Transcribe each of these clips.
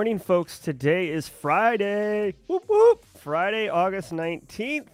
morning, folks. Today is Friday. Whoop, whoop. Friday, August 19th.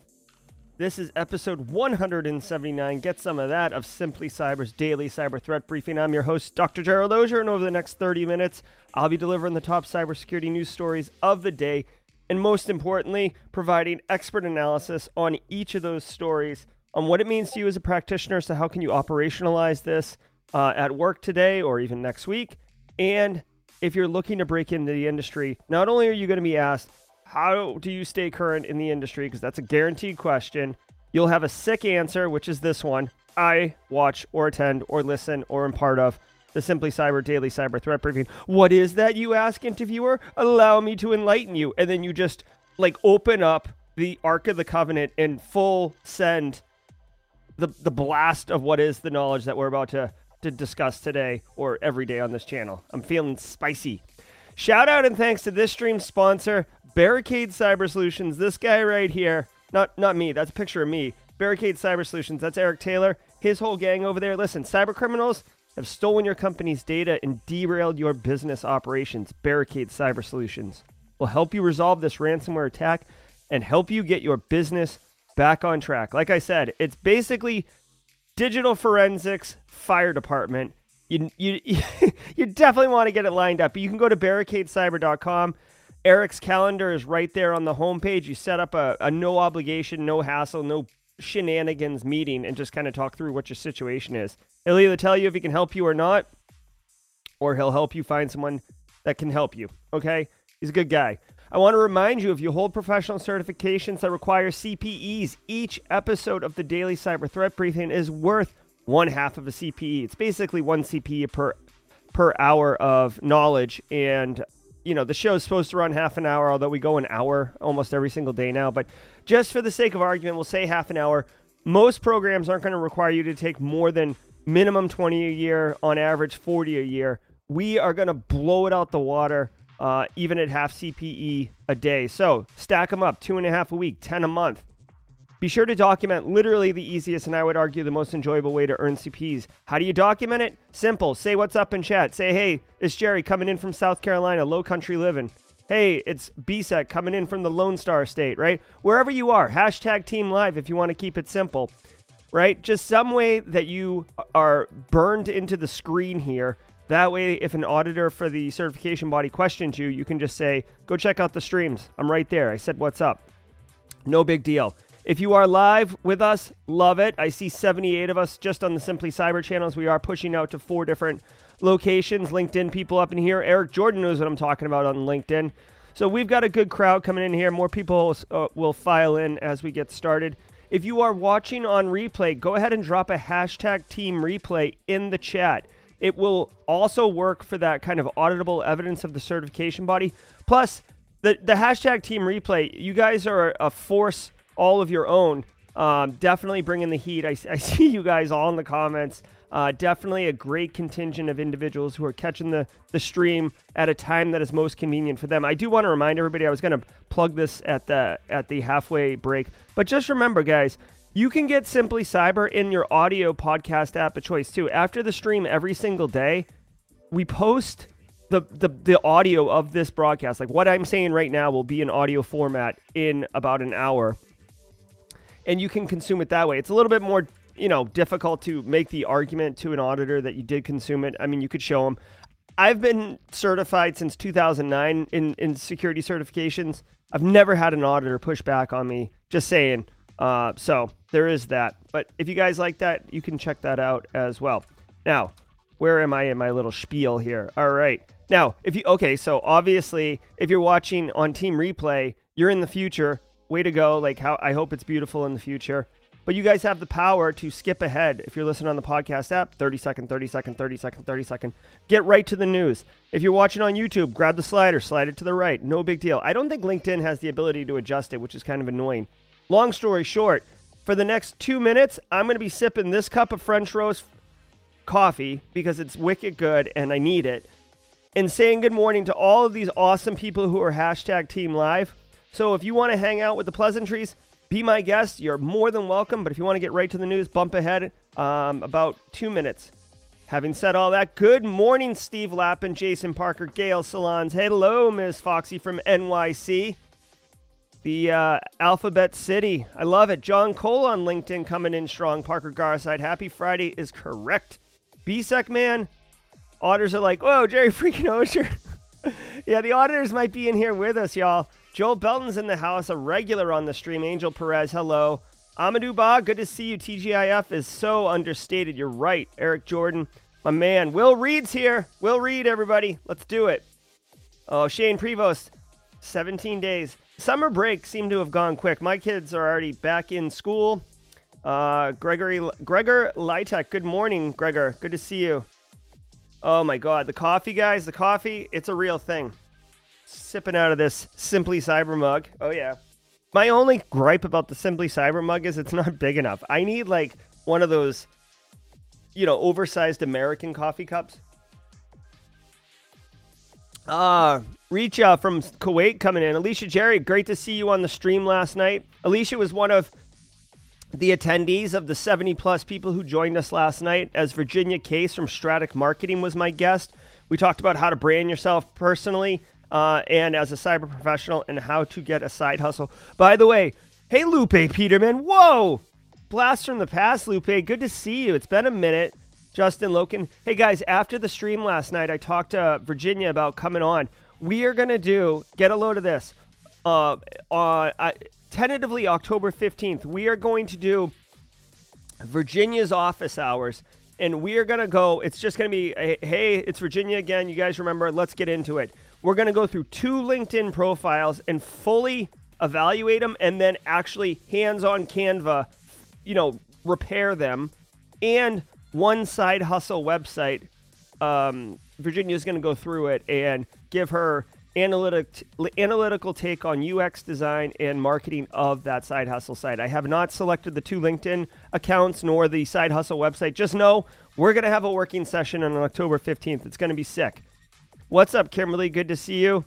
This is episode 179. Get some of that of Simply Cyber's daily cyber threat briefing. I'm your host, Dr. Gerald Auger, and over the next 30 minutes, I'll be delivering the top cybersecurity news stories of the day, and most importantly, providing expert analysis on each of those stories on what it means to you as a practitioner. So, how can you operationalize this uh, at work today or even next week? And if you're looking to break into the industry, not only are you going to be asked, how do you stay current in the industry? Because that's a guaranteed question. You'll have a sick answer, which is this one I watch or attend or listen or am part of the Simply Cyber Daily Cyber Threat Briefing. What is that, you ask, interviewer? Allow me to enlighten you. And then you just like open up the Ark of the Covenant and full send the, the blast of what is the knowledge that we're about to to discuss today or every day on this channel. I'm feeling spicy. Shout out and thanks to this stream sponsor, Barricade Cyber Solutions. This guy right here, not not me, that's a picture of me. Barricade Cyber Solutions, that's Eric Taylor, his whole gang over there. Listen, cyber criminals have stolen your company's data and derailed your business operations. Barricade Cyber Solutions will help you resolve this ransomware attack and help you get your business back on track. Like I said, it's basically digital forensics fire department. You, you, you definitely want to get it lined up. You can go to barricadecyber.com. Eric's calendar is right there on the homepage. You set up a, a no obligation, no hassle, no shenanigans meeting and just kind of talk through what your situation is. He'll either tell you if he can help you or not, or he'll help you find someone that can help you. Okay? He's a good guy. I want to remind you if you hold professional certifications that require CPEs, each episode of the Daily Cyber Threat Briefing is worth one half of a CPE. It's basically one CPE per per hour of knowledge. And you know the show is supposed to run half an hour although we go an hour almost every single day now. But just for the sake of argument we'll say half an hour. Most programs aren't going to require you to take more than minimum 20 a year on average 40 a year. We are going to blow it out the water uh, even at half cpe a day so stack them up two and a half a week 10 a month be sure to document literally the easiest and I would argue the most enjoyable way to earn CPEs. How do you document it? Simple. Say what's up in chat. Say, hey, it's Jerry coming in from South Carolina, low country living. Hey, it's BSEC coming in from the Lone Star State, right? Wherever you are, hashtag Team Live if you want to keep it simple, right? Just some way that you are burned into the screen here. That way, if an auditor for the certification body questions you, you can just say, go check out the streams. I'm right there. I said, what's up? No big deal. If you are live with us, love it. I see 78 of us just on the Simply Cyber channels. We are pushing out to four different locations. LinkedIn people up in here. Eric Jordan knows what I'm talking about on LinkedIn. So we've got a good crowd coming in here. More people uh, will file in as we get started. If you are watching on replay, go ahead and drop a hashtag team replay in the chat. It will also work for that kind of auditable evidence of the certification body. Plus, the, the hashtag team replay, you guys are a force all of your own. Um, definitely bringing the heat. I, I, see you guys all in the comments. Uh, definitely a great contingent of individuals who are catching the, the stream at a time that is most convenient for them. I do want to remind everybody I was going to plug this at the at the halfway break, but just remember, guys, you can get Simply Cyber in your audio podcast app of choice too. After the stream every single day, we post the, the the audio of this broadcast. Like what I'm saying right now will be in audio format in about an hour and you can consume it that way. It's a little bit more, you know, difficult to make the argument to an auditor that you did consume it. I mean, you could show them. I've been certified since 2009 in, in security certifications. I've never had an auditor push back on me. Just saying. Uh, so there is that. But if you guys like that, you can check that out as well. Now, where am I in my little spiel here? All right. Now, if you okay, so obviously, if you're watching on Team Replay, you're in the future way to go. Like how I hope it's beautiful in the future. But you guys have the power to skip ahead. If you're listening on the podcast app, 30 second, 30 second, 30 second, 30 second. Get right to the news. If you're watching on YouTube, grab the slider, slide it to the right. No big deal. I don't think LinkedIn has the ability to adjust it, which is kind of annoying. Long story short, for the next two minutes, I'm going to be sipping this cup of French roast coffee because it's wicked good and I need it. And saying good morning to all of these awesome people who are hashtag Team Live. So if you want to hang out with the pleasantries, be my guest. You're more than welcome. But if you want to get right to the news, bump ahead um, about two minutes. Having said all that, good morning, Steve Lappin, Jason Parker, Gail Salons. Hello, Miss Foxy from NYC. The uh, Alphabet City. I love it. John Cole on LinkedIn coming in strong. Parker Garside. Happy Friday is correct. BSEC man. Auditors are like, whoa, Jerry freaking Osher. yeah, the auditors might be in here with us, y'all. Joel Belton's in the house, a regular on the stream. Angel Perez, hello. Amadou Ba, good to see you. TGIF is so understated. You're right. Eric Jordan, my man. Will Reed's here. Will Reed, everybody. Let's do it. Oh, Shane Prevost, 17 days. Summer break seemed to have gone quick. My kids are already back in school. Uh, Gregory, Gregor Litek, good morning, Gregor. Good to see you. Oh my God, the coffee, guys, the coffee, it's a real thing. Sipping out of this Simply Cyber mug. Oh, yeah. My only gripe about the Simply Cyber mug is it's not big enough. I need like one of those, you know, oversized American coffee cups. Uh, reach out from Kuwait coming in. Alicia Jerry, great to see you on the stream last night. Alicia was one of the attendees of the 70 plus people who joined us last night as Virginia Case from Stratic Marketing was my guest. We talked about how to brand yourself personally, uh, and as a cyber professional and how to get a side hustle. By the way, hey Lupe Peterman, whoa! Blast from the past, Lupe. Good to see you. It's been a minute. Justin Loken. Hey guys, after the stream last night, I talked to Virginia about coming on. We are gonna do get a load of this. Uh, uh, tentatively October 15th, we are going to do Virginia's office hours and we are to go. It's just to be, hey, it's Virginia again. You guys remember, let's get into it. We're to go through two LinkedIn profiles and fully evaluate them and then actually hands on Canva, you know, repair them. And one side hustle website. Um, Virginia is going to go through it and give her analytic, analytical take on UX design and marketing of that side hustle site. I have not selected the two LinkedIn accounts nor the side hustle website. Just know we're going to have a working session on October 15th. It's going to be sick. What's up, Kimberly? Good to see you.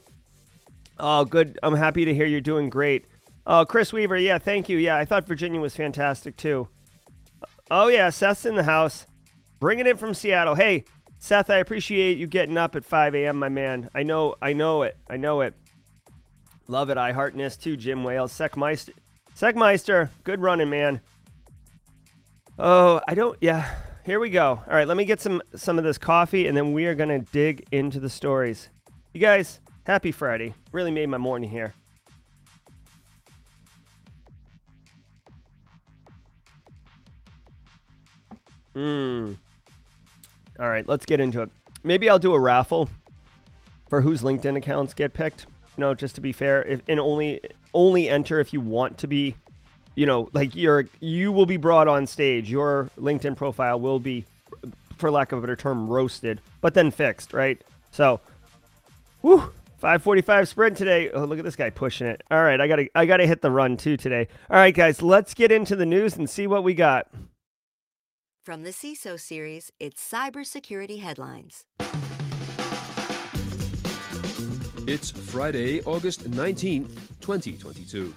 Oh, good. I'm happy to hear you're doing great. Oh, Chris Weaver. Yeah, thank you. Yeah, I thought Virginia was fantastic too. Oh, yeah, Seth's in the house. Bringing it in from Seattle. Hey, Seth, I appreciate you getting up at 5 a.m., my man. I know, I know it. I know it. Love it. I heartness too, Jim Wales. Seckmeister. Seckmeister, good running, man. Oh, I don't, yeah. Here we go. All right, let me get some some of this coffee, and then we are gonna dig into the stories. You guys, happy Friday. Really made my morning here. Mmm. All right, let's get into it. Maybe I'll do a raffle for whose LinkedIn accounts get picked. You know, just to be fair, if, and only only enter if you want to be. You know, like you're you will be brought on stage. Your LinkedIn profile will be, for lack of a better term, roasted, but then fixed, right? So, whew, 545 sprint today. Oh, look at this guy pushing it. All right, I gotta I gotta hit the run too today. All right, guys, let's get into the news and see what we got. From the CISO series, it's Cybersecurity Headlines. It's Friday, August 19th, 2022.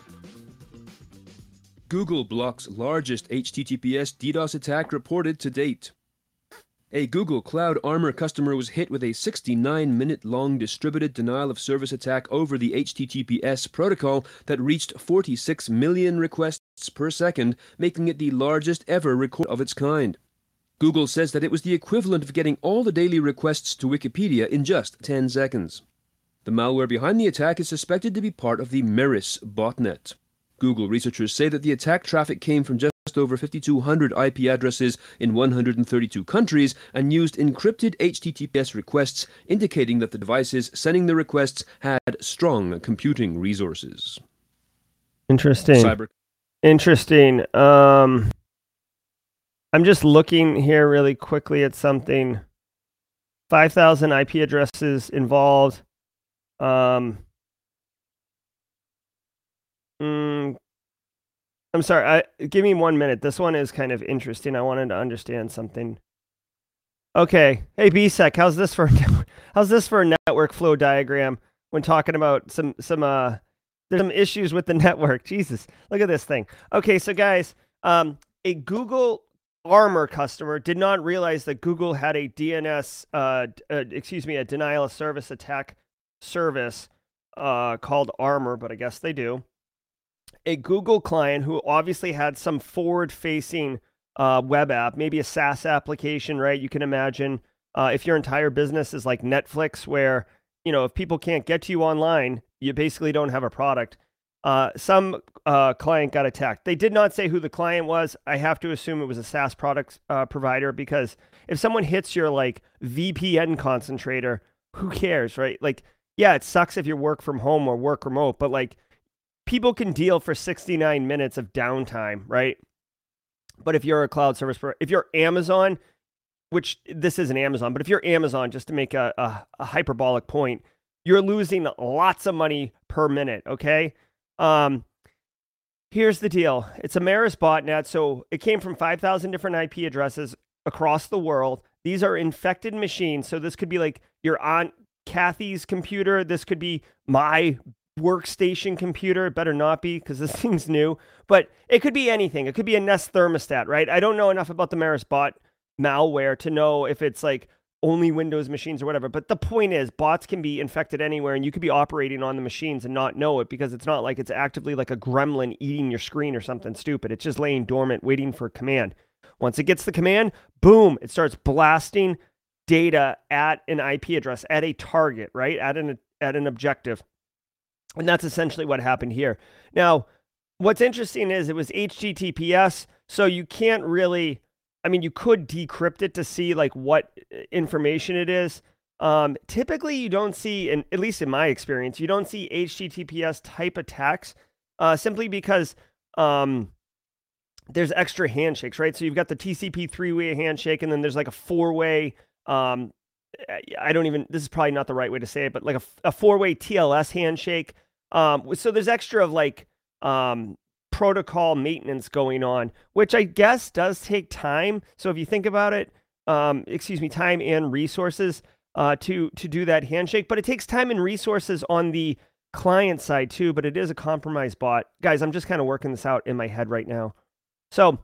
Google blocks largest HTTPS DDoS attack reported to date. A Google Cloud Armor customer was hit with a 69 minute long distributed denial of service attack over the HTTPS protocol that reached 46 million requests per second, making it the largest ever record of its kind. Google says that it was the equivalent of getting all the daily requests to Wikipedia in just 10 seconds. The malware behind the attack is suspected to be part of the Meris botnet. Google researchers say that the attack traffic came from just over 5,200 IP addresses in 132 countries and used encrypted HTTPS requests, indicating that the devices sending the requests had strong computing resources. Interesting. Cyber. Interesting. Um, I'm just looking here really quickly at something. 5,000 IP addresses involved. Um, mm, I'm sorry. I, give me one minute. This one is kind of interesting. I wanted to understand something. Okay. Hey, BSEC, how's this for how's this for a network flow diagram when talking about some some uh there's some issues with the network. Jesus, look at this thing. Okay, so guys, um, a Google Armor customer did not realize that Google had a DNS, uh, uh, excuse me, a denial of service attack service uh, called Armor, but I guess they do. A Google client who obviously had some forward facing uh, web app, maybe a SaaS application, right? You can imagine uh, if your entire business is like Netflix, where, you know, if people can't get to you online, you basically don't have a product. Uh, some uh, client got attacked. They did not say who the client was. I have to assume it was a SaaS product uh, provider because if someone hits your like VPN concentrator, who cares, right? Like, yeah, it sucks if you work from home or work remote, but like people can deal for 69 minutes of downtime, right? But if you're a cloud service provider, if you're Amazon, which this isn't Amazon, but if you're Amazon, just to make a, a, a hyperbolic point, you're losing lots of money per minute, okay? Um, here's the deal it's a Meris botnet. So it came from 5,000 different IP addresses across the world. These are infected machines. So this could be like your Aunt Kathy's computer. This could be my workstation computer. It better not be because this thing's new, but it could be anything. It could be a Nest thermostat, right? I don't know enough about the Meris bot malware to know if it's like only Windows machines or whatever. But the point is, bots can be infected anywhere, and you could be operating on the machines and not know it because it's not like it's actively like a gremlin eating your screen or something stupid. It's just laying dormant, waiting for a command. Once it gets the command, boom, it starts blasting data at an IP address, at a target, right? At an at an objective. And that's essentially what happened here. Now, what's interesting is it was HTTPS, so you can't really I mean, you could decrypt it to see like what uh, information it is. Um, typically, you don't see, and at least in my experience, you don't see HTTPS type attacks uh, simply because um, there's extra handshakes, right? So you've got the TCP three way handshake, and then there's like a four way. Um, I don't even. This is probably not the right way to say it, but like a, a four way TLS handshake. Um, so there's extra of like um, protocol maintenance going on, which I guess does take time. So if you think about it, um, excuse me, time and resources uh, to to do that handshake, but it takes time and resources on the client side too. But it is a compromise bot, guys. I'm just kind of working this out in my head right now. So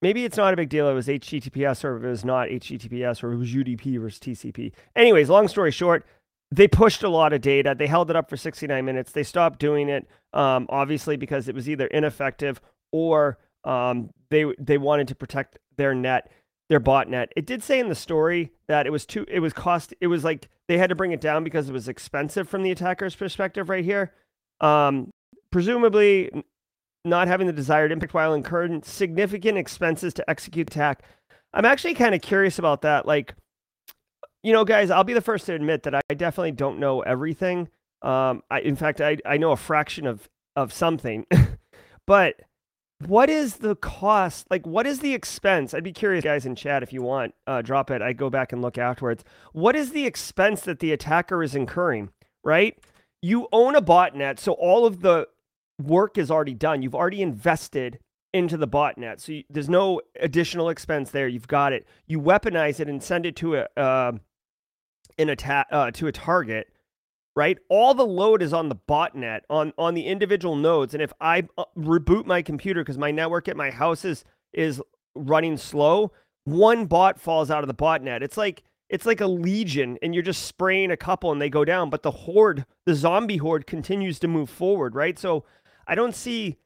maybe it's not a big deal. It was HTTPS or it was not HTTPS or it was UDP versus TCP. Anyways, long story short, they pushed a lot of data. They held it up for 69 minutes. They stopped doing it, um, obviously, because it was either ineffective or um, they they wanted to protect their net, their botnet. It did say in the story that it was too. It was cost. It was like they had to bring it down because it was expensive from the attacker's perspective. Right here, um, presumably not having the desired impact while incurring significant expenses to execute attack. I'm actually kind of curious about that. Like you know, guys, I'll be the first to admit that I definitely don't know everything. Um, I, in fact, I, I know a fraction of, of something, but what is the cost? Like, what is the expense? I'd be curious, guys, in chat, if you want, uh, drop it. I go back and look afterwards. What is the expense that the attacker is incurring, right? You own a botnet, so all of the work is already done. You've already invested into the botnet. So you, there's no additional expense there. You've got it. You weaponize it and send it to a, uh, an attack uh, to a target, right? All the load is on the botnet on on the individual nodes, and if I uh, reboot my computer because my network at my house is is running slow, one bot falls out of the botnet. It's like it's like a legion, and you're just spraying a couple and they go down, but the horde, the zombie horde, continues to move forward, right? So I don't see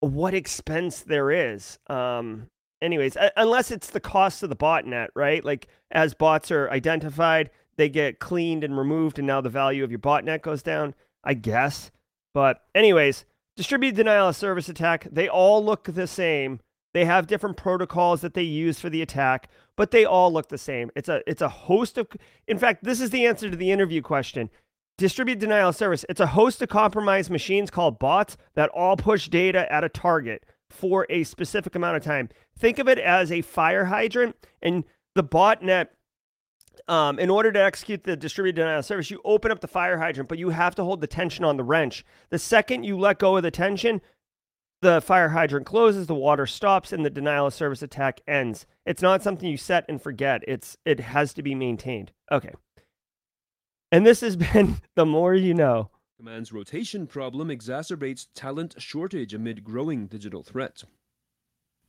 what expense there is. Um, anyways, unless it's the cost of the botnet, right? Like as bots are identified, they get cleaned and removed, and now the value of your botnet goes down, I guess. But, anyways, distributed denial of service attack, they all look the same. They have different protocols that they use for the attack, but they all look the same. It's a it's a host of in fact, this is the answer to the interview question. Distributed denial of service. It's a host of compromised machines called bots that all push data at a target for a specific amount of time. Think of it as a fire hydrant and the botnet um, in order to execute the distributed denial of service, you open up the fire hydrant, but you have to hold the tension on the wrench. The second you let go of the tension, the fire hydrant closes, the water stops, and the denial of service attack ends. It's not something you set and forget. It's it has to be maintained. Okay. And this has been the more you know. Command's rotation problem exacerbates talent shortage amid growing digital threat.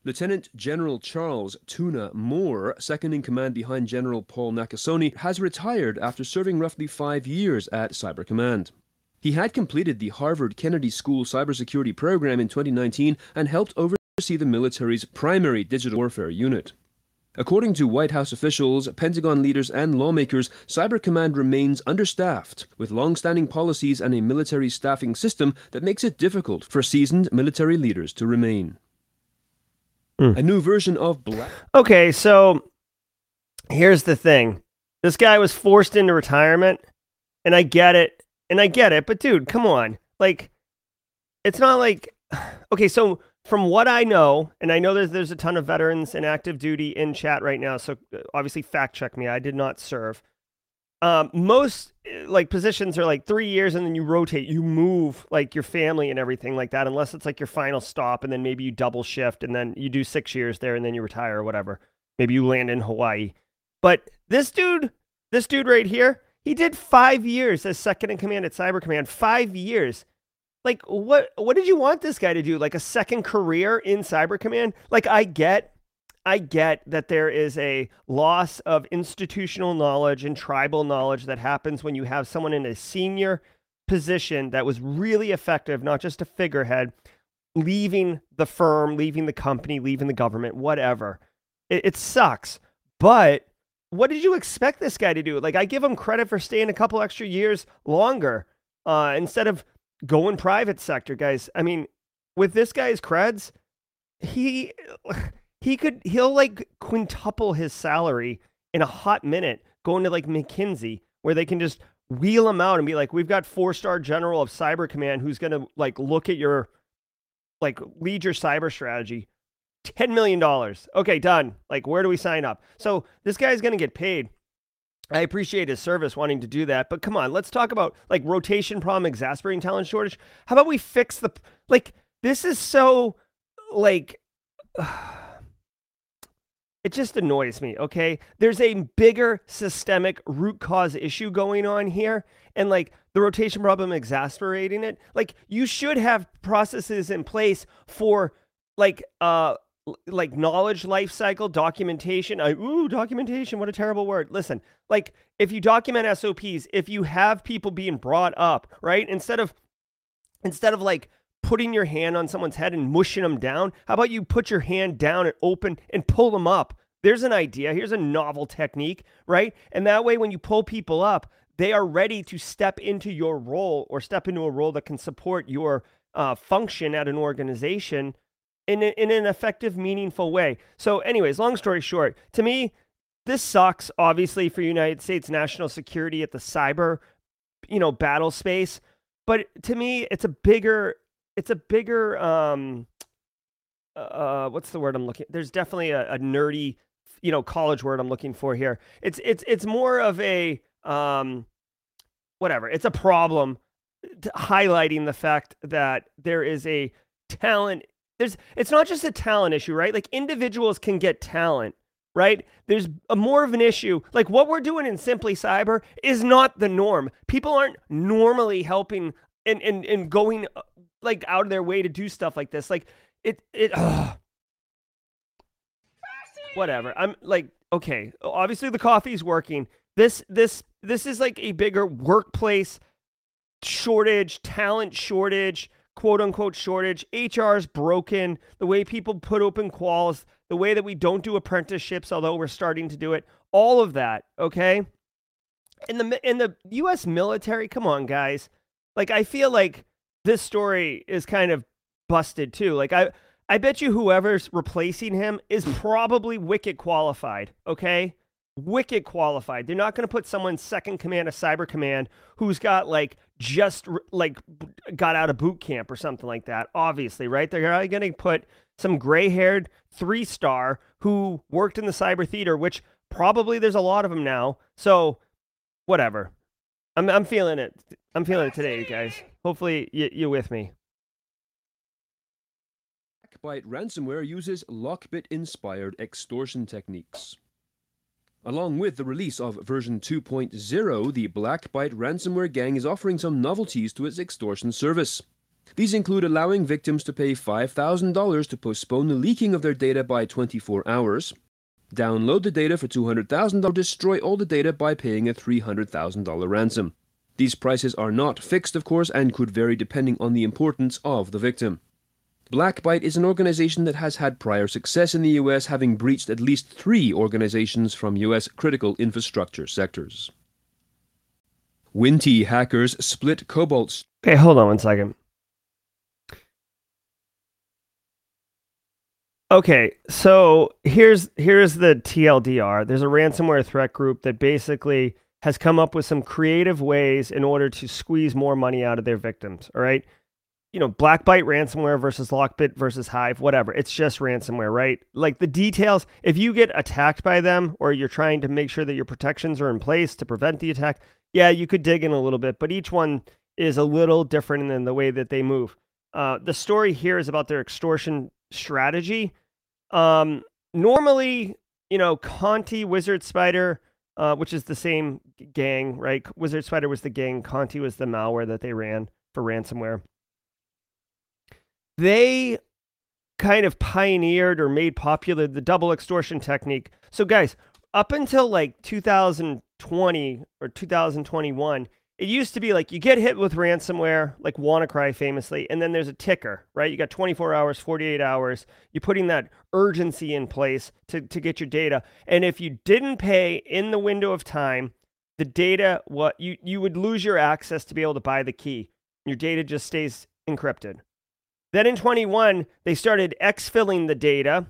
Lieutenant General Charles Tuna Moore, second in command behind General Paul Nakasone, has retired after serving roughly five years at Cyber Command. He had completed the Harvard Kennedy School cybersecurity program in 2019 and helped oversee the military's primary digital warfare unit. According to White House officials, Pentagon leaders, and lawmakers, Cyber Command remains understaffed, with long standing policies and a military staffing system that makes it difficult for seasoned military leaders to remain. Mm. A new version of Black. Okay, so here's the thing. This guy was forced into retirement, and I get it. And I get it, but dude, come on. Like it's not like okay, so from what I know, and I know there's there's a ton of veterans and active duty in chat right now, so uh, obviously fact check me. I did not serve. Um, most uh, like positions are like three years and then you rotate, you move like your family and everything like that, unless it's like your final stop and then maybe you double shift and then you do six years there and then you retire or whatever. Maybe you land in Hawaii. But this dude, this dude right here, he did five years as second in command at Cyber Command. Five years like what what did you want this guy to do like a second career in cyber command like i get i get that there is a loss of institutional knowledge and tribal knowledge that happens when you have someone in a senior position that was really effective not just a figurehead leaving the firm leaving the company leaving the government whatever. It, it sucks. But what did you expect this guy to do? Like i give him credit for staying a couple extra years longer uh, instead of going private sector, guys. I mean, with this guy's creds, he he could he'll like quintuple his salary in a hot minute going to like McKinsey where they can just wheel him out and be like, we've got four star general of cyber command who's gonna like look at your like lead your cyber strategy. $10 million. Okay, done. Like, where do we sign up? So this guy's going to get paid I appreciate his service wanting to do that, but come on, let's talk about like rotation problem, exasperating talent shortage. How about we fix the like this is so like it just annoys me, okay? There's a bigger systemic root cause issue going on here and like the rotation problem exasperating it. Like you should have processes in place for like uh like knowledge life cycle documentation. I, ooh, documentation. What a terrible word. Listen, like if you document SOPs, if you have people being brought up, right? Instead of instead of like putting your hand on someone's head and mushing them down, how about you put your hand down and open and pull them up? There's an idea. Here's a novel technique, right? And that way, when you pull people up, they are ready to step into your role or step into a role that can support your uh, function at an organization in, a, in an effective, meaningful way. So, anyways, long story short, to me, this sucks, obviously, for United States national security at the cyber, you know, battle space. But to me, it's a bigger, it's a bigger, um, uh, what's the word I'm looking? There's definitely a, a nerdy, you know, college word I'm looking for here. It's it's it's more of a, um, whatever. It's a problem highlighting the fact that there is a talent there's it's not just a talent issue, right? Like individuals can get talent, right? There's a more of an issue. Like what we're doing in Simply Cyber is not the norm. People aren't normally helping and and and going uh, like out of their way to do stuff like this. Like it it ugh. whatever. I'm like okay, obviously the coffee's working. This this this is like a bigger workplace shortage, talent shortage quote unquote shortage. HR is broken. The way people put open quals, the way that we don't do apprenticeships, although we're starting to do it, all of that. Okay. In the in the U.S. military, come on, guys. Like I feel like this story is kind of busted too. Like I I bet you whoever's replacing him is hmm. probably wicked qualified. Okay. Wicked qualified. They're not going to put someone second command of cyber command who's got like just like got out of boot camp or something like that. Obviously, right? They're probably going to put some gray-haired three-star who worked in the cyber theater, which probably there's a lot of them now. So, whatever. I'm I'm feeling it. I'm feeling it today, guys. Hopefully, you, you're with me. Byte ransomware uses Lockbit-inspired extortion techniques. Along with the release of version 2.0, the Blackbyte ransomware gang is offering some novelties to its extortion service. These include allowing victims to pay $5,000 to postpone the leaking of their data by 24 hours, download the data for $200,000, or destroy all the data by paying a $300,000 ransom. These prices are not fixed, of course, and could vary depending on the importance of the victim. Blackbyte is an organization that has had prior success in the US, having breached at least three organizations from US critical infrastructure sectors. Winnti hackers split Cobalt. Okay, hold on one second. Okay, so here's here's the TLDR. There's a ransomware threat group that basically has come up with some creative ways in order to squeeze more money out of their victims. All right. You know, Blackbyte ransomware versus Lockbit versus Hive, whatever. It's just ransomware, right? Like the details, if you get attacked by them or you're trying to make sure that your protections are in place to prevent the attack, yeah, you could dig in a little bit, but each one is a little different in the way that they move. Uh, the story here is about their extortion strategy. Um, normally, you know, Conti, Wizard Spider, uh, which is the same gang, right? Wizard Spider was the gang, Conti was the malware that they ran for ransomware. They kind of pioneered or made popular the double extortion technique. So, guys, up until like 2020 or 2021, it used to be like you get hit with ransomware, like WannaCry famously, and then there's a ticker, right? You got 24 hours, 48 hours. You're putting that urgency in place to, to get your data. And if you didn't pay in the window of time, the data, what you, you would lose your access to be able to buy the key. Your data just stays encrypted. Then in 21, they started exfilling the data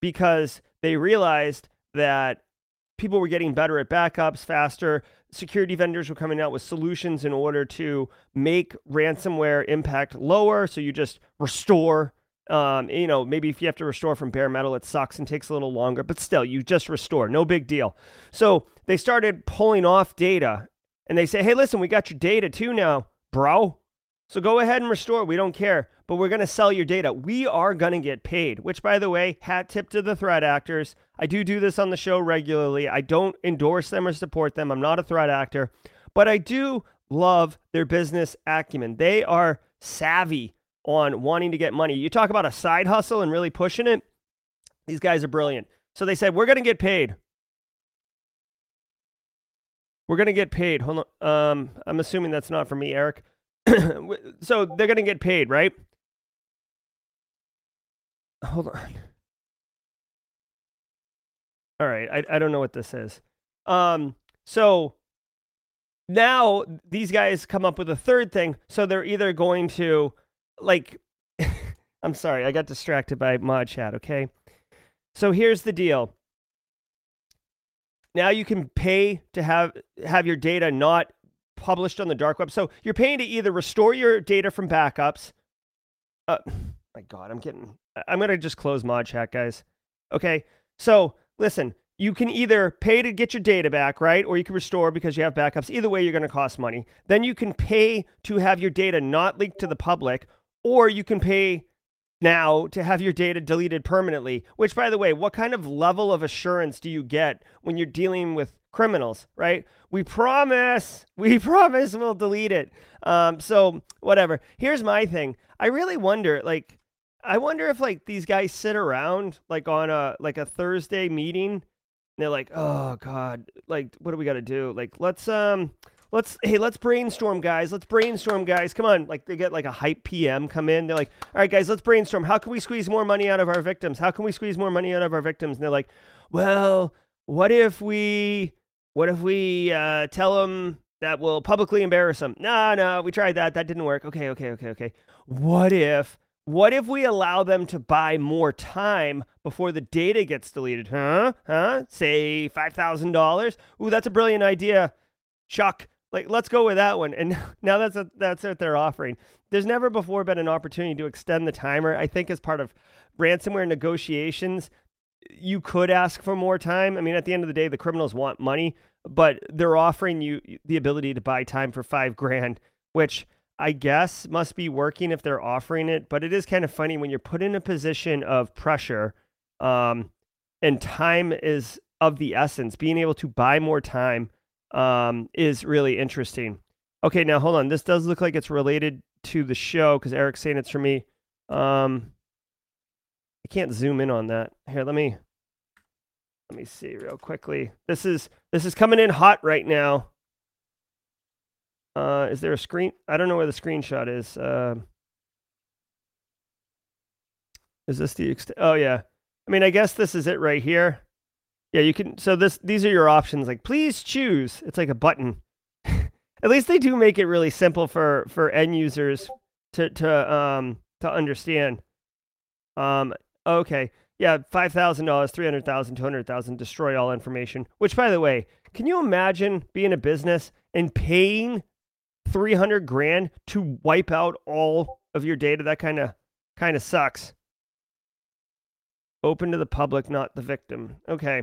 because they realized that people were getting better at backups faster security vendors were coming out with solutions in order to make ransomware impact lower. So you just restore. Um, you know, maybe if you have to restore from bare metal, it sucks and takes a little longer, but still, you just restore. No big deal. So they started pulling off data and they say, hey, listen, we got your data too now, bro. So go ahead and restore. We don't care, but we're going to sell your data. We are going to get paid, which, by the way, hat tip to the threat actors. I do do this on the show regularly. I don't endorse them or support them. I'm not a threat actor, but I do love their business acumen. They are savvy on wanting to get money. You talk about a side hustle and really pushing it. These guys are brilliant. So they said, We're going to get paid. We're going to get paid. Hold on. Um, I'm assuming that's not for me, Eric. so they're going to get paid, right? Hold on. All right, I, I don't know what this is. Um, so now these guys come up with a third thing. So they're either going to, like, I'm sorry, I got distracted by mod chat. Okay, so here's the deal. Now you can pay to have have your data not published on the dark web. So you're paying to either restore your data from backups. Uh, my God, I'm getting. I'm gonna just close mod chat, guys. Okay, so listen, you can either pay to get your data back, right? Or you can restore because you have backups. Either way, you're going to cost money. Then you can pay to have your data not leaked to the public, or you can pay now to have your data deleted permanently. Which, by the way, what kind of level of assurance do you get when you're dealing with criminals, right? We promise, we promise we'll delete it. Um, so, whatever. Here's my thing I really wonder, like, I wonder if like these guys sit around like on a like a Thursday meeting and they're like, "Oh god, like what do we got to do? Like let's um let's hey, let's brainstorm guys. Let's brainstorm guys. Come on." Like they get like a hype PM come in. They're like, "All right guys, let's brainstorm. How can we squeeze more money out of our victims? How can we squeeze more money out of our victims?" And they're like, "Well, what if we what if we uh tell them that will publicly embarrass them?" No, no, we tried that. That didn't work. Okay, okay, okay, okay. What if what if we allow them to buy more time before the data gets deleted? Huh? Huh? Say $5,000? Ooh, that's a brilliant idea. Chuck, like let's go with that one. And now that's a, that's what they're offering. There's never before been an opportunity to extend the timer. I think as part of ransomware negotiations, you could ask for more time. I mean, at the end of the day, the criminals want money, but they're offering you the ability to buy time for 5 grand, which I guess must be working if they're offering it. But it is kind of funny when you're put in a position of pressure um, and time is of the essence. Being able to buy more time um, is really interesting. Okay, now hold on. This does look like it's related to the show because Eric's saying it's for me. Um, I can't zoom in on that. Here, let me let me see real quickly. This is this is coming in hot right now. Uh, is there a screen? I don't know where the screenshot is. Uh, is this the ext- Oh yeah. I mean, I guess this is it right here. Yeah, you can. So this these are your options. Like, please choose. It's like a button. At least they do make it really simple for for end users to to um to understand. Um. Okay. Yeah. Five thousand dollars, three hundred thousand, two hundred thousand. Destroy all information. Which, by the way, can you imagine being a business and paying three hundred grand to wipe out all of your data? That kind of kind of sucks. Open to the public, not the victim. Okay.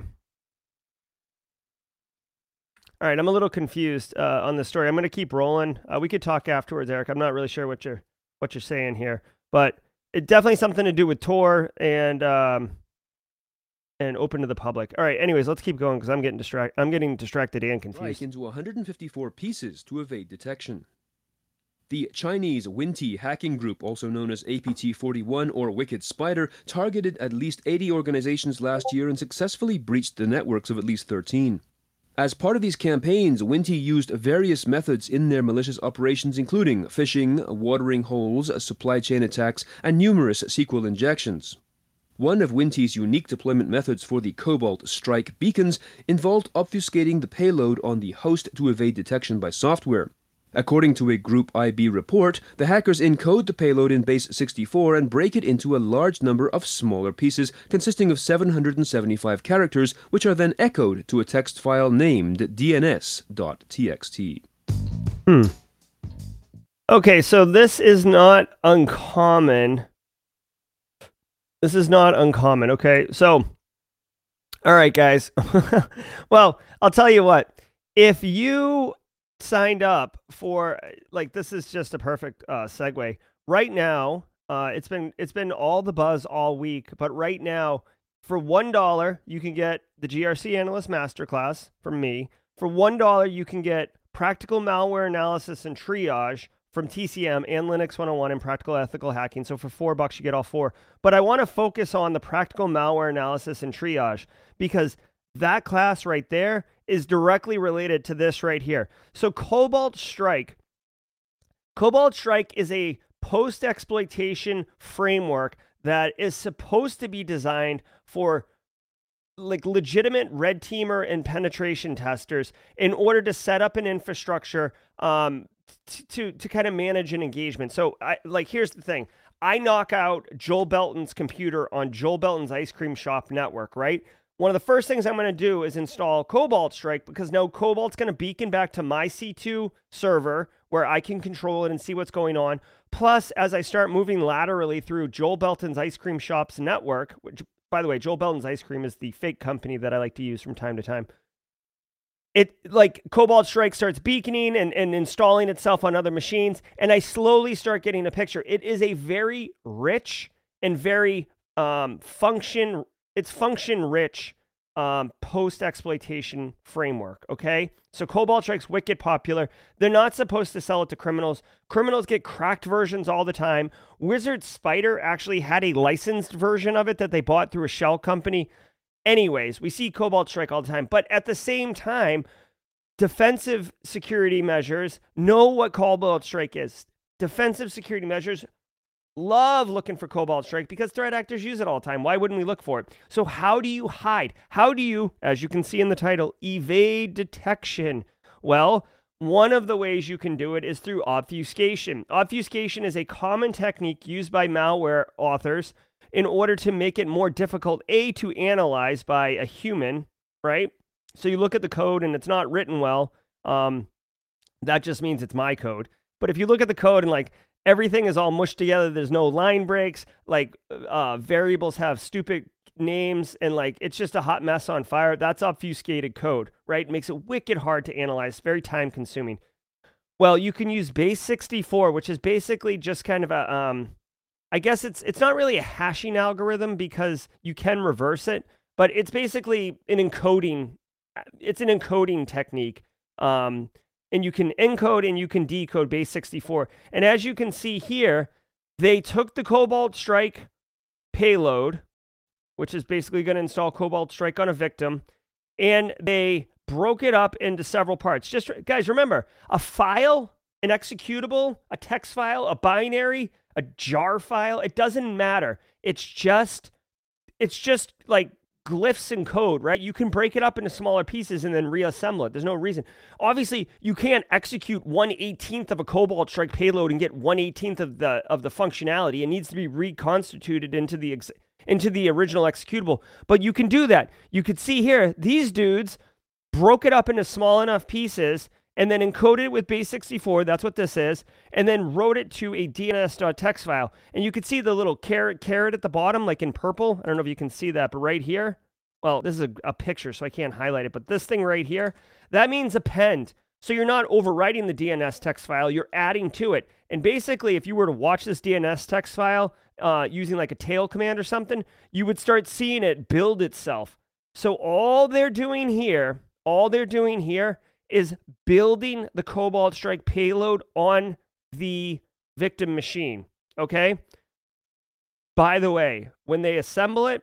All right, I'm a little confused uh, on the story. I'm going to keep rolling. Uh, we could talk afterwards, Eric. I'm not really sure what you're what you're saying here, but it definitely something to do with Tor and um, and open to the public. All right. Anyways, let's keep going because I'm getting distracted. I'm getting distracted and confused. Into 154 pieces to evade detection. The Chinese Winnti hacking group, also known as APT 41 or Wicked Spider, targeted at least 80 organizations last year and successfully breached the networks of at least 13. As part of these campaigns, Winnti used various methods in their malicious operations, including phishing, watering holes, supply chain attacks, and numerous SQL injections. One of Winnti's unique deployment methods for the Cobalt Strike beacons involved obfuscating the payload on the host to evade detection by software. According to a Group IB report, the hackers encode the payload in base 64 and break it into a large number of smaller pieces consisting of 775 characters, which are then echoed to a text file named dns.txt. Hmm. Okay, so this is not uncommon. This is not uncommon. Okay, so, all right, guys. well, I'll tell you what. If you signed up for like this is just a perfect uh, segue. Right now, uh, it's been it's been all the buzz all week, but right now, for one dollar, you can get the GRC Analyst Masterclass from me. For one dollar, you can get practical malware analysis and triage from TCM and Linux 101 and practical ethical hacking. So for four bucks, you get all four. But I want to focus on the practical malware analysis and triage because that class right there is directly related to this right here. So Cobalt Strike, Cobalt Strike is a post exploitation framework that is supposed to be designed for like legitimate red teamer and penetration testers in order to set up an infrastructure um, to to kind of manage an engagement. So I like here's the thing. I knock out Joel Belton's computer on Joel Belton's ice cream shop network, right? one of the first things I'm going to do is install Cobalt Strike because now Cobalt's going to beacon back to my C2 server where I can control it and see what's going on. Plus, as I start moving laterally through Joel Belton's Ice Cream Shops network, which, by the way, Joel Belton's Ice Cream is the fake company that I like to use from time to time. It like Cobalt Strike starts beaconing and, and installing itself on other machines, and I slowly start getting a picture. It is a very rich and very um, function it's function rich um, post exploitation framework. Okay. So Cobalt Strike's wicked popular. They're not supposed to sell it to criminals. Criminals get cracked versions all the time. Wizard Spider actually had a licensed version of it that they bought through a shell company. Anyways, we see Cobalt Strike all the time. But at the same time, defensive security measures know what Cobalt Strike is. Defensive security measures love looking for Cobalt Strike because threat actors use it all the time. Why wouldn't we look for it? So, how do you hide? How do you, as you can see in the title, evade detection? Well, one of the ways you can do it is through obfuscation. Obfuscation is a common technique used by malware authors in order to make it more difficult, A, to analyze by a human, right? So you look at the code and it's not written well. Um, that just means it's my code. But if you look at the code and like everything is all mushed together. There's no line breaks. Like uh, variables have stupid names, and like it's just a hot mess on fire. That's obfuscated code, right? Makes it wicked hard to analyze. Very time consuming. Well, you can use base 64, which is basically just kind of a um, I guess it's it's not really a hashing algorithm because you can reverse it, but it's basically an encoding. It's an encoding technique um, and you can encode and you can decode base 64. And as you can see here, they took the Cobalt Strike payload, which is basically going to install Cobalt Strike on a victim, and they broke it up into several parts. Just guys, remember a file, an executable, a text file, a binary, a jar file, it doesn't matter. It's just it's just like glyphs and code, right? You can break it up into smaller pieces and then reassemble it. There's no reason. Obviously, you can't execute 1 18th of a Cobalt Strike payload and get 1 18th of the of the functionality. It needs to be reconstituted into the ex- into the original executable. But you can do that. You could see here, these dudes broke it up into small enough pieces and then encoded it with base 64 that's what this is and then wrote it to a dns.txt file. And you can see the little caret caret at the bottom like in purple. I don't know if you can see that but right here well this is a, a picture so i can't highlight it but this thing right here that means append. So you're not overwriting the dns text file you're adding to it. And basically if you were to watch this dns text file uh, using like a tail command or something you would start seeing it build itself. So all they're doing here all they're doing here is building the Cobalt Strike payload on the victim machine. Okay. By the way, when they assemble it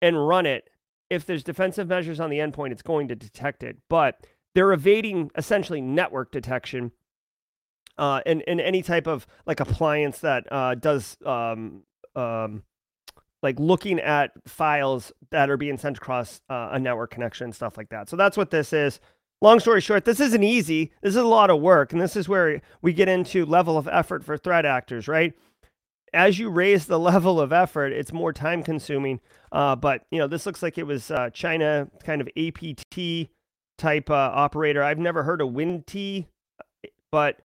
and run it, if there's defensive measures on the endpoint, it's going to detect it. But they're evading essentially network detection uh, and, and any type of like appliance that uh, does um, um, like looking at files that are being sent across uh, a network connection, and stuff like that. So that's what this is long story short, this isn't easy. This is a lot of work. And this is where we get into level of effort for threat actors, right? As you raise the level of effort, it's more time consuming. Uh, but, you know, this looks like it was uh, China kind of APT type uh, operator. I've never heard of Winnti, but.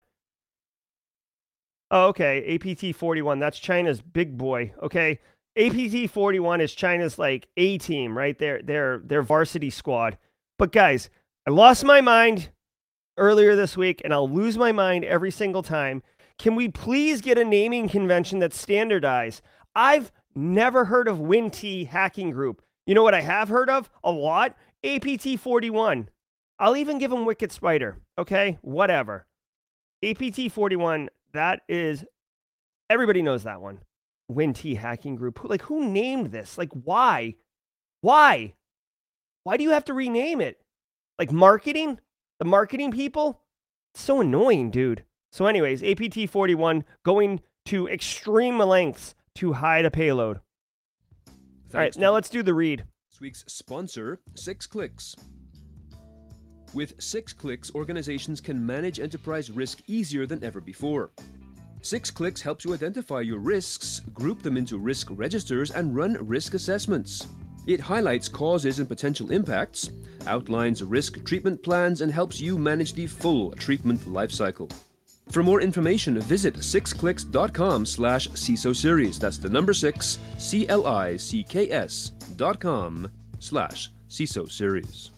Oh, okay. APT 41. That's China's big boy. Okay. APT 41 is China's like A team, right? Their, their, their varsity squad. But guys, I lost my mind earlier this week, and I'll lose my mind every single time. Can we please get a naming convention that's standardized? I've never heard of Winnti Hacking Group. You know what I have heard of a lot? APT 41. I'll even give them Wicked Spider. Okay, whatever. APT 41, that is, everybody knows that one. Winnti Hacking Group. Like, who named this? Like, why? Why? Why do you have to rename it? Like marketing, the marketing people, so annoying, dude. So, anyways, APT 41 going to extreme lengths to hide a payload. Thanks All right, now let's do the read. This week's sponsor, Six Clicks. With Six Clicks, organizations can manage enterprise risk easier than ever before. Six Clicks helps you identify your risks, group them into risk registers, and run risk assessments. It highlights causes and potential impacts, outlines risk treatment plans, and helps you manage the full treatment lifecycle. For more information, visit sixclicks.com slash CISO series. That's the number six, C-L-I-C-K-S dot com slash CISO series.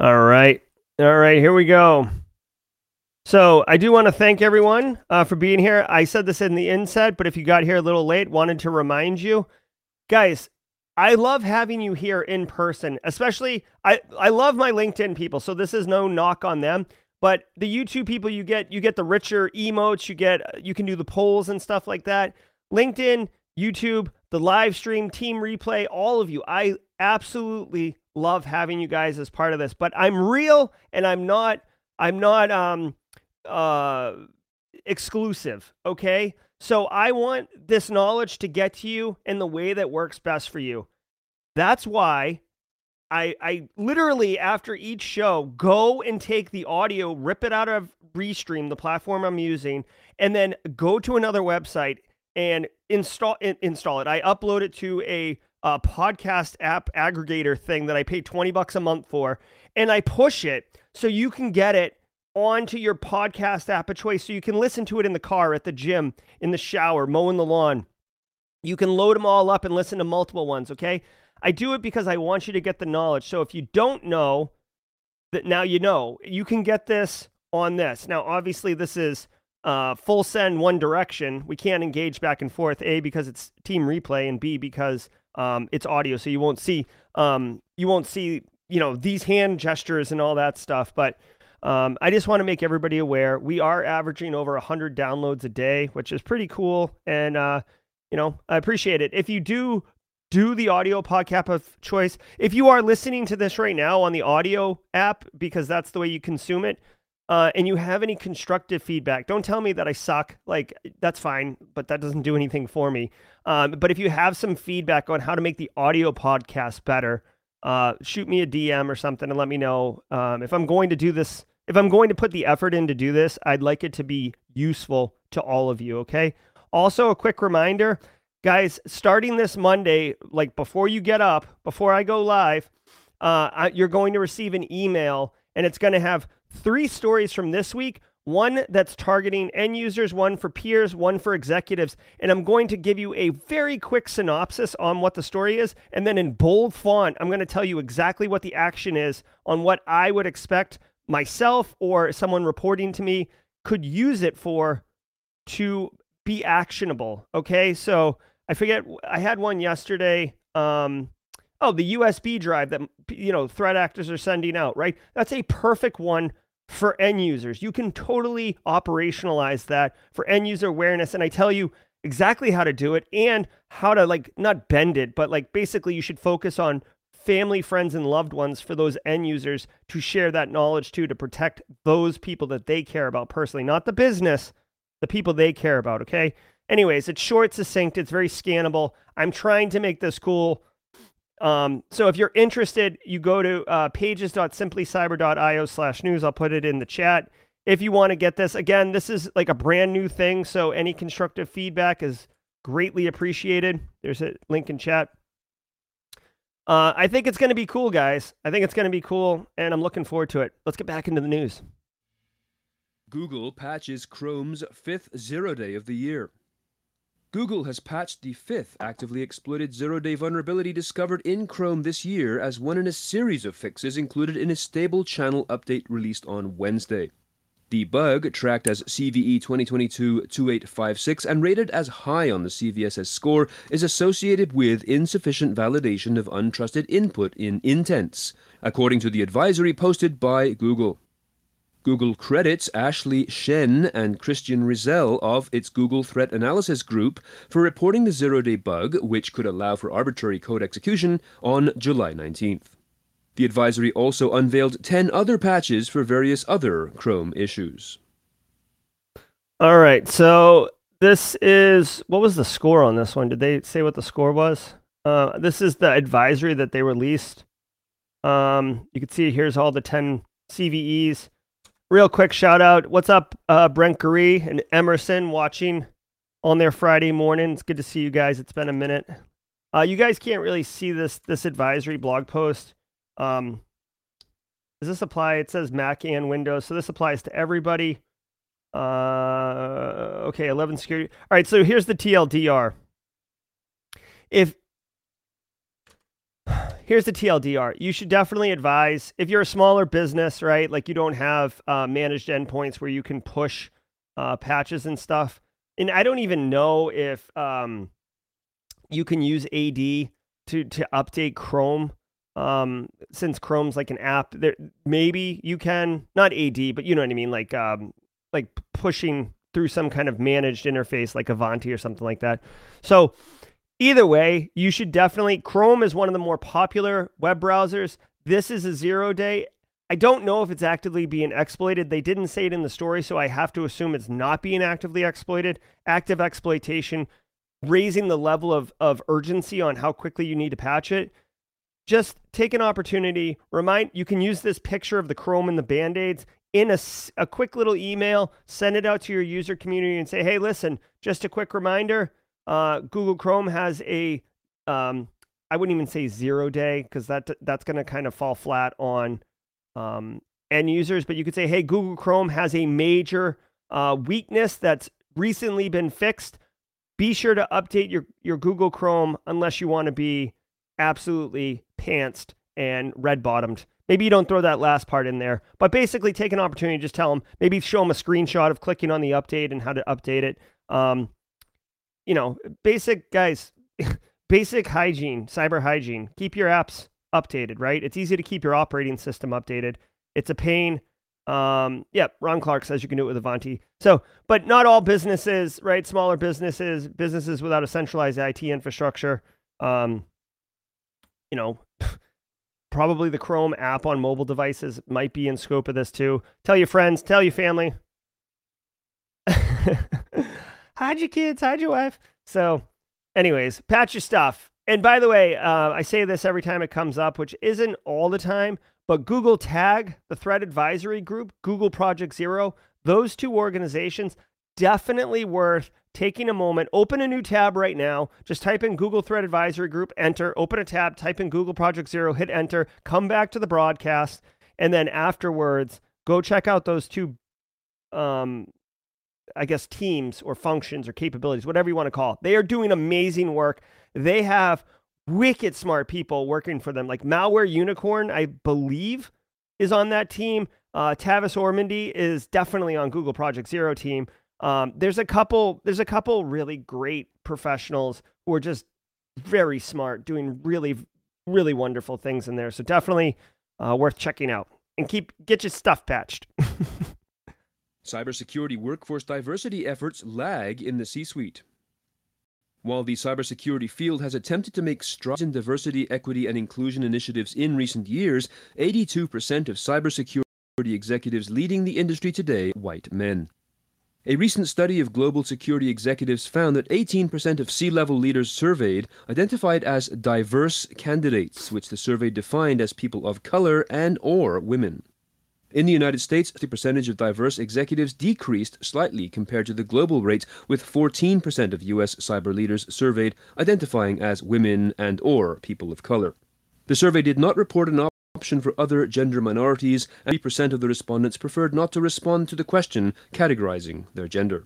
All right. All right, here we go. So I do want to thank everyone uh, for being here. I said this in the inset, but if you got here a little late, wanted to remind you, guys. I love having you here in person, especially I I love my LinkedIn people. So this is no knock on them, but the YouTube people you get you get the richer emotes, you get you can do the polls and stuff like that. LinkedIn, YouTube, the live stream, team replay, all of you. I absolutely love having you guys as part of this. But I'm real and I'm not I'm not um uh, exclusive. Okay. So I want this knowledge to get to you in the way that works best for you. That's why I, I literally, after each show, go and take the audio, rip it out of Restream, the platform I'm using, and then go to another website and install in, install it. I upload it to a, a podcast app aggregator thing that I pay 20 bucks a month for, and I push it so you can get it onto your podcast app of choice so you can listen to it in the car, at the gym, in the shower, mowing the lawn. You can load them all up and listen to multiple ones, okay? I do it because I want you to get the knowledge. So if you don't know that now you know, you can get this on this. Now, obviously, this is uh, full send one direction. We can't engage back and forth. A because it's team replay, and B because um, it's audio, so you won't see um, you won't see you know, these hand gestures and all that stuff. But um, I just want to make everybody aware we are averaging over 100 downloads a day, which is pretty cool. And, uh, you know, I appreciate it. If you do do the audio podcast of choice, if you are listening to this right now on the audio app, because that's the way you consume it, uh, and you have any constructive feedback, don't tell me that I suck. Like, that's fine, but that doesn't do anything for me. Um, but if you have some feedback on how to make the audio podcast better, uh, shoot me a DM or something and let me know. Um, if I'm going to do this if I'm going to put the effort in to do this, I'd like it to be useful to all of you, okay? Also, a quick reminder, guys, starting this Monday, like before you get up, before I go live, uh, you're going to receive an email and it's going to have three stories from this week one that's targeting end users, one for peers, one for executives. And I'm going to give you a very quick synopsis on what the story is. And then in bold font, I'm going to tell you exactly what the action is on what I would expect myself or someone reporting to me could use it for to be actionable. Okay. So I forget, I had one yesterday. Um, oh, the USB drive that, you know, threat actors are sending out, right? That's a perfect one for end users. You can totally operationalize that for end user awareness. And I tell you exactly how to do it and how to like not bend it, but like basically you should focus on family, friends, and loved ones for those end users to share that knowledge to, to protect those people that they care about personally, not the business, the people they care about. Okay. Anyways, it's short, succinct, it's very scannable. I'm trying to make this cool. Um, so if you're interested, you go to uh, pages.simplycyber.io slash news. I'll put it in the chat. If you want to get this, again, this is like a brand new thing. So any constructive feedback is greatly appreciated. There's a link in chat. Uh, I think it's going to be cool, guys. I think it's going to be cool, and I'm looking forward to it. Let's get back into the news. Google patches Chrome's fifth zero day of the year. Google has patched the fifth actively exploited zero day vulnerability discovered in Chrome this year as one in a series of fixes included in a stable channel update released on Wednesday. The bug, tracked as CVE 2022-2856 and rated as high on the CVSS score, is associated with insufficient validation of untrusted input in intents, according to the advisory posted by Google. Google credits Ashley Shen and Christian Resell of its Google Threat Analysis Group for reporting the zero day bug, which could allow for arbitrary code execution, on July 19th. The advisory also unveiled 10 other patches for various other Chrome issues. All right. So this is what was the score on this one? Did they say what the score was? Uh, this is the advisory that they released. Um, you can see here's all the 10 CVEs. Real quick shout out. What's up, uh, Brent Gary and Emerson watching on their Friday morning. It's good to see you guys. It's been a minute. Uh, you guys can't really see this this advisory blog post. Um, does this apply? It says Mac and Windows, so this applies to everybody. Uh, okay, 11 security. All right, so here's the TLDR. If here's the TLDR, you should definitely advise if you're a smaller business, right? Like you don't have uh, managed endpoints where you can push uh, patches and stuff. And I don't even know if um, you can use AD to to update Chrome um since chrome's like an app there maybe you can not ad but you know what i mean like um like pushing through some kind of managed interface like ivanti or something like that. So either way you should definitely chrome is one of the more popular web browsers. This is a zero day. I don't know if it's actively being exploited. They didn't say it in the story so i have to assume it's not being actively exploited. Active exploitation raising the level of, of urgency on how quickly you need to patch it just take an opportunity. Remind you can use this picture of the Chrome and the band aids in a, a quick little email, send it out to your user community and say, hey, listen, just a quick reminder uh, Google Chrome has a, um, I wouldn't even say zero day because that, that's going to kind of fall flat on um, end users, but you could say, hey, Google Chrome has a major uh, weakness that's recently been fixed. Be sure to update your, your Google Chrome unless you want to be absolutely pantsed and red bottomed. Maybe you don't throw that last part in there, but basically take an opportunity to just tell them, maybe show them a screenshot of clicking on the update and how to update it. Um, you know, basic guys, basic hygiene, cyber hygiene. Keep your apps updated, right? It's easy to keep your operating system updated. It's a pain. Um, yeah, Ron Clark says you can do it with Ivanti. So, but not all businesses, right? Smaller businesses, businesses without a centralized IT infrastructure. Um, you know, probably the Chrome app on mobile devices might be in scope of this too. Tell your friends, tell your family. hide your kids, hide your wife. So, anyways, patch your stuff. And by the way, uh, I say this every time it comes up, which isn't all the time, but Google Tag, the Threat Advisory Group, Google Project Zero, those two organizations definitely worth taking a moment. Open a new tab right now. Just type in Google Threat Advisory Group, enter, open a tab, type in Google Project Zero, hit enter, come back to the broadcast, and then afterwards, go check out those two um, I guess, teams or functions or capabilities, whatever you want to call it. They are doing amazing work. They have wicked smart people working for them. Like Malware Unicorn, I believe, is on that team. Uh, Tavis Ormandy is definitely on Google Project Zero team. Um, there's a couple. There's a couple really great professionals who are just very smart, doing really, really wonderful things in there. So definitely uh, worth checking out and keep get your stuff patched. Cybersecurity workforce diversity efforts lag in the C suite. While the cybersecurity field has attempted to make strides in diversity, equity, and inclusion initiatives in recent years, 82% of cybersecurity executives leading the industry today white men. A recent study of global security executives found that 18% of C-level leaders surveyed identified as diverse candidates, which the survey defined as people of color and or women. In the United States, the percentage of diverse executives decreased slightly compared to the global rate, with 14% of U.S. cyber leaders surveyed identifying as women and or people of color. The survey did not report an option for other gender minorities, and 3% of the respondents preferred not to respond to the question categorizing their gender.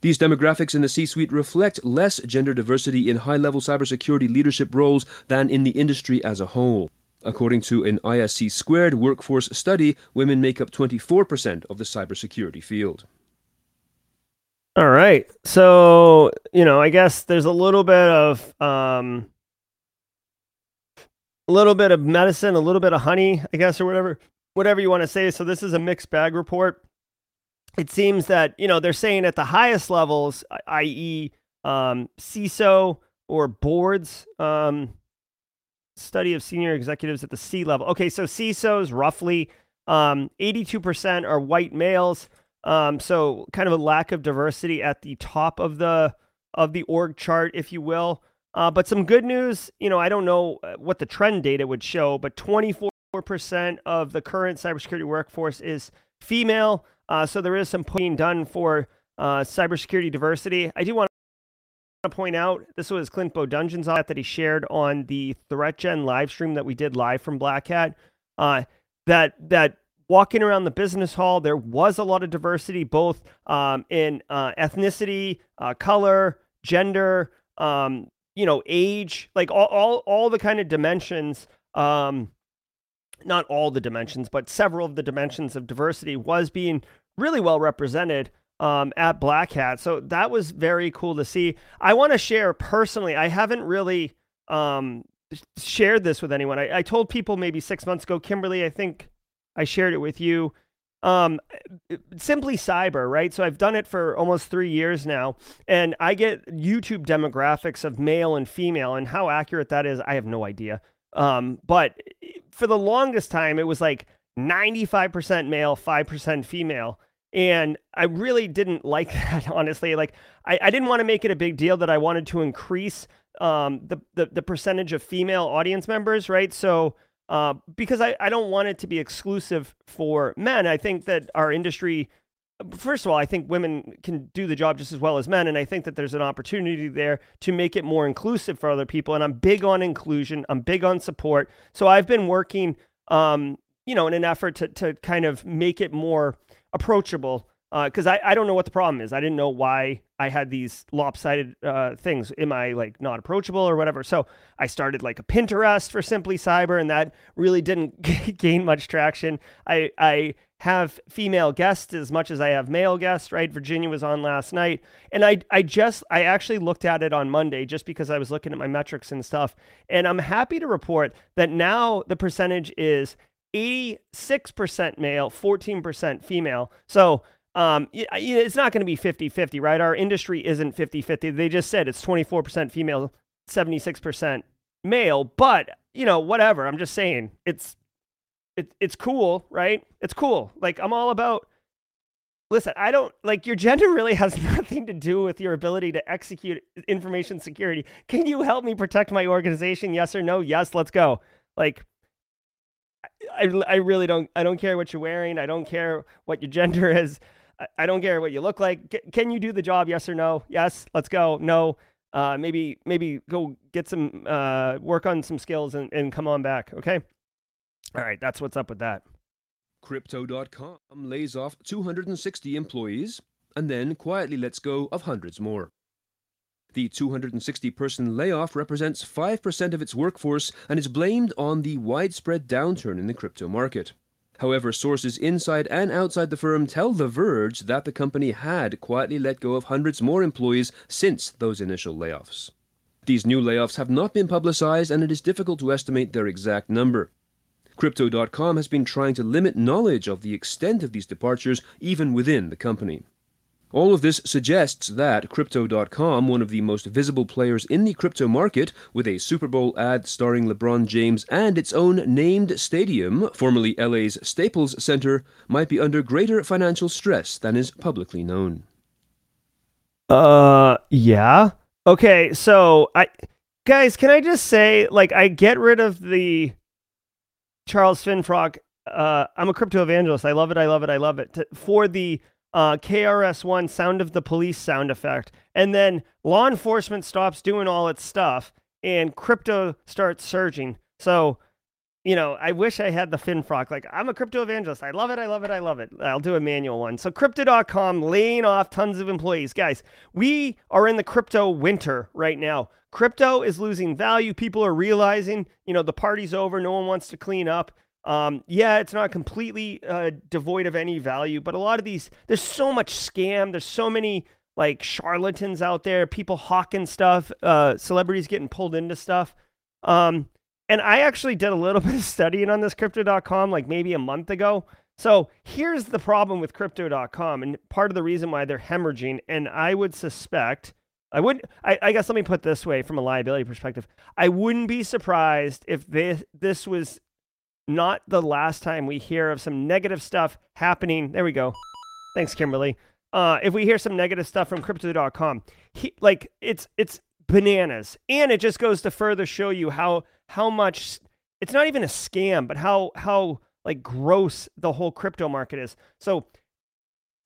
These demographics in the C suite reflect less gender diversity in high level cybersecurity leadership roles than in the industry as a whole. According to an ISC squared workforce study, women make up 24% of the cybersecurity field. All right. So, you know, I guess there's a little bit of um a little bit of medicine, a little bit of honey, I guess or whatever whatever you want to say. So this is a mixed bag report. It seems that, you know, they're saying at the highest levels, i.e., um, CISO or boards, um, study of senior executives at the C level. Okay, so CISOs roughly um, 82% are white males. Um, so kind of a lack of diversity at the top of the of the org chart, if you will. Uh, but some good news, you know, I don't know uh, what the trend data would show, but 24% of the current cybersecurity workforce is female. Uh, so there is some being done for uh, cybersecurity diversity. I do want to point out this was Clint Bodungen's that he shared on the ThreatGen live stream that we did live from Black Hat. Uh, that that walking around the business hall, there was a lot of diversity, both um, in uh, ethnicity, uh, color, gender, um, you know, age, like all all, all the kind of dimensions. Um, not all the dimensions, but several of the dimensions of diversity was being really well represented um, at Black Hat. So that was very cool to see. I want to share personally, I haven't really um, shared this with anyone. I, I, told people maybe six months ago, Kimberly, I think I shared it with you. Um, simply cyber, right? So I've done it for almost three years now, and I get YouTube demographics of male and female, and how accurate that is, I have no idea. Um, but for the longest time, it was like 95% male, 5% female. And I really didn't like that, honestly. Like, I, I didn't want to make it a big deal that I wanted to increase um, the, the, the percentage of female audience members, right? So, uh, because I, I don't want it to be exclusive for men. I think that our industry, first of all, I think women can do the job just as well as men. And I think that there's an opportunity there to make it more inclusive for other people. And I'm big on inclusion, I'm big on support. So I've been working, um, you know, in an effort to, to kind of make it more approachable because uh, I, I don't know what the problem is. I didn't know why I had these lopsided uh, things. Am I like not approachable or whatever? So I started like a Pinterest for Simply Cyber, and that really didn't gain much traction. I I have female guests as much as I have male guests, right? Virginia was on last night. And I I just I actually looked at it on Monday just because I was looking at my metrics and stuff. And I'm happy to report that now the percentage is 86% male, 14% female. So um, it's not going to be 50 50, right? Our industry isn't 50 50. They just said it's 24% female, 76% male, but you know, whatever. I'm just saying it's it, it's cool, right? It's cool. Like I'm all about listen, I don't like your gender really has nothing to do with your ability to execute information security. Can you help me protect my organization? Yes or no? Yes, let's go. Like I, I really don't I don't care what you're wearing. I don't care what your gender is. I don't care what you look like. Can you do the job? Yes or no? Yes. Let's go. No. Uh, maybe maybe go get some uh, work on some skills and, and come on back. Okay. All right. That's what's up with that. Crypto.com lays off 260 employees and then quietly lets go of hundreds more. The 260 person layoff represents 5% of its workforce and is blamed on the widespread downturn in the crypto market. However, sources inside and outside the firm tell The Verge that the company had quietly let go of hundreds more employees since those initial layoffs. These new layoffs have not been publicized, and it is difficult to estimate their exact number. Crypto.com has been trying to limit knowledge of the extent of these departures even within the company. All of this suggests that Crypto.com, one of the most visible players in the crypto market, with a Super Bowl ad starring LeBron James and its own named stadium, formerly LA's Staples Center, might be under greater financial stress than is publicly known. Uh, yeah. Okay, so I, guys, can I just say, like, I get rid of the Charles Finfrock. Uh, I'm a crypto evangelist. I love it. I love it. I love it. For the uh, KRS-One sound of the police sound effect, and then law enforcement stops doing all its stuff, and crypto starts surging. So, you know, I wish I had the FinFrock. Like, I'm a crypto evangelist. I love it. I love it. I love it. I'll do a manual one. So, crypto.com laying off tons of employees. Guys, we are in the crypto winter right now. Crypto is losing value. People are realizing, you know, the party's over. No one wants to clean up. Um, yeah, it's not completely uh, devoid of any value, but a lot of these, there's so much scam. There's so many like charlatans out there, people hawking stuff, uh, celebrities getting pulled into stuff. Um, and I actually did a little bit of studying on this crypto.com like maybe a month ago. So here's the problem with crypto.com, and part of the reason why they're hemorrhaging. And I would suspect, I would, I, I guess let me put this way from a liability perspective. I wouldn't be surprised if this this was not the last time we hear of some negative stuff happening. There we go. Thanks, Kimberly. Uh, if we hear some negative stuff from crypto.com, he, like it's it's bananas, and it just goes to further show you how how much it's not even a scam, but how how like gross the whole crypto market is. So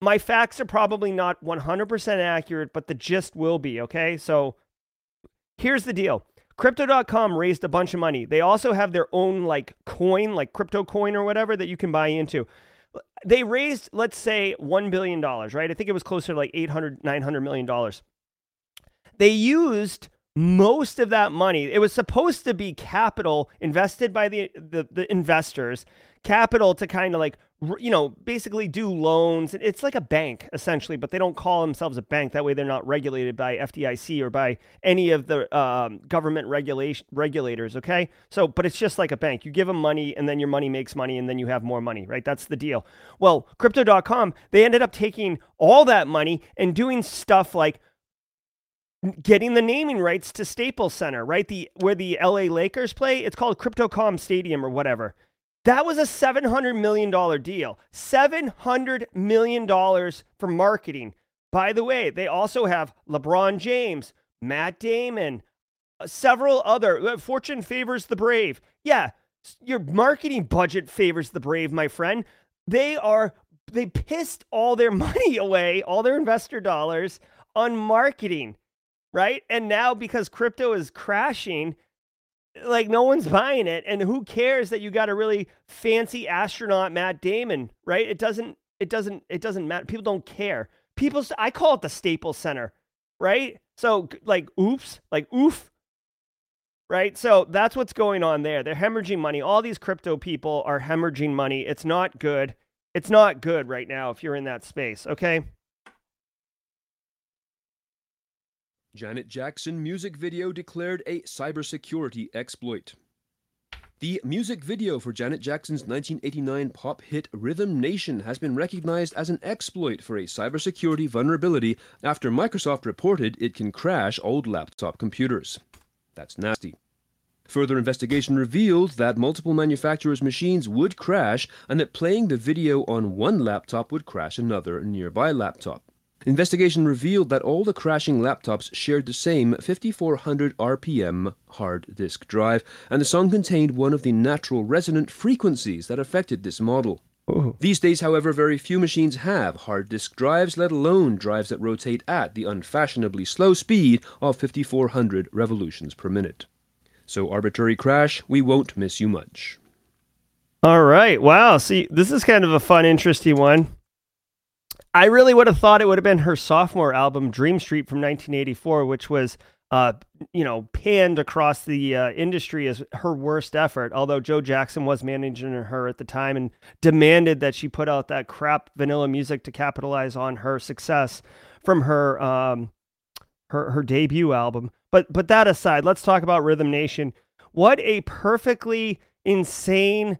my facts are probably not 100% accurate, but the gist will be, okay? So here's the deal. Crypto.com raised a bunch of money. They also have their own like coin, like crypto coin or whatever that you can buy into. They raised, let's say, $1 billion, right? I think it was closer to like 800, 900 million dollars. They used most of that money. It was supposed to be capital invested by the, the, the investors, capital to kind of like you know, basically do loans. It's like a bank essentially, but they don't call themselves a bank. That way, they're not regulated by FDIC or by any of the um, government regulation regulators. Okay, so but it's just like a bank. You give them money, and then your money makes money, and then you have more money. Right? That's the deal. Well, Crypto.com they ended up taking all that money and doing stuff like getting the naming rights to Staples Center, right? The where the LA Lakers play. It's called Crypto.com Stadium or whatever. That was a $700 million deal. $700 million for marketing. By the way, they also have LeBron James, Matt Damon, uh, several other. Uh, Fortune favors the brave. Yeah, your marketing budget favors the brave, my friend. They are, they pissed all their money away, all their investor dollars on marketing, right? And now because crypto is crashing, like no one's buying it and who cares that you got a really fancy astronaut Matt Damon, right? It doesn't it doesn't it doesn't matter. People don't care. People I call it the Staples Center, right? So like oops, like oof. Right? So that's what's going on there. They're hemorrhaging money. All these crypto people are hemorrhaging money. It's not good. It's not good right now if you're in that space, okay? Janet Jackson music video declared a cybersecurity exploit. The music video for Janet Jackson's 1989 pop hit Rhythm Nation has been recognized as an exploit for a cybersecurity vulnerability after Microsoft reported it can crash old laptop computers. That's nasty. Further investigation revealed that multiple manufacturers' machines would crash and that playing the video on one laptop would crash another nearby laptop. Investigation revealed that all the crashing laptops shared the same 5400 RPM hard disk drive, and the song contained one of the natural resonant frequencies that affected this model. Ooh. These days, however, very few machines have hard disk drives, let alone drives that rotate at the unfashionably slow speed of 5400 revolutions per minute. So, arbitrary crash, we won't miss you much. All right. Wow. See, this is kind of a fun, interesting one. I really would have thought it would have been her sophomore album, Dream Street from 1984, which was, uh, you know, panned across the uh, industry as her worst effort. Although Joe Jackson was managing her at the time and demanded that she put out that crap vanilla music to capitalize on her success from her um, her her debut album. But but that aside, let's talk about Rhythm Nation. What a perfectly insane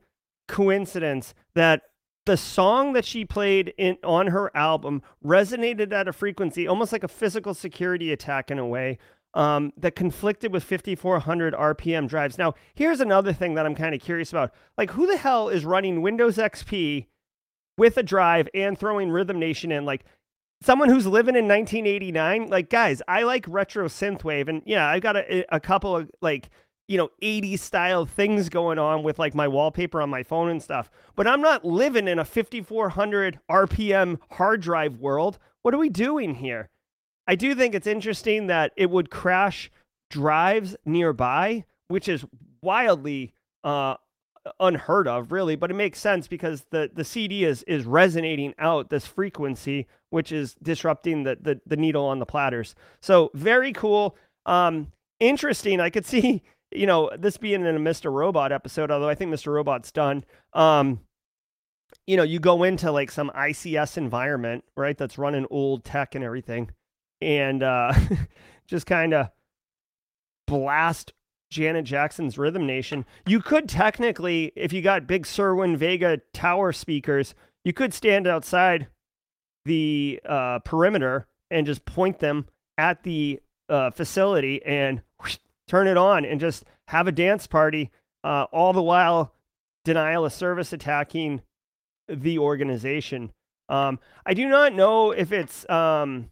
coincidence that the song that she played in on her album resonated at a frequency almost like a physical security attack in a way um, that conflicted with 5400 rpm drives. Now here's another thing that i'm kind of curious about. Like who the hell is running windows xp with a drive and throwing rhythm nation in? Like someone who's living in 1989 like guys i like retro synthwave and yeah i got a, a couple of like you know 80s style things going on with like my wallpaper on my phone and stuff. But i'm not living in a 5400 rpm hard drive world. What are we doing here? I do think it's interesting that it would crash drives nearby which is wildly uh unheard of really but it makes sense because the the cd is is resonating out this frequency which is disrupting the the, the needle on the platters. So very cool. Um interesting. I could see you know, this being in a Mr. Robot episode, although I think Mr. Robot's done, um, you know, you go into like some ICS environment, right? That's running old tech and everything, and uh, just kind of blast Janet Jackson's Rhythm Nation. You could technically, if you got big Cerwin Vega tower speakers, you could stand outside the uh, perimeter and just point them at the uh, facility and whoosh, turn it on and just have a dance party, uh, all the while denial of service attacking the organization. Um, I do not know if it's um,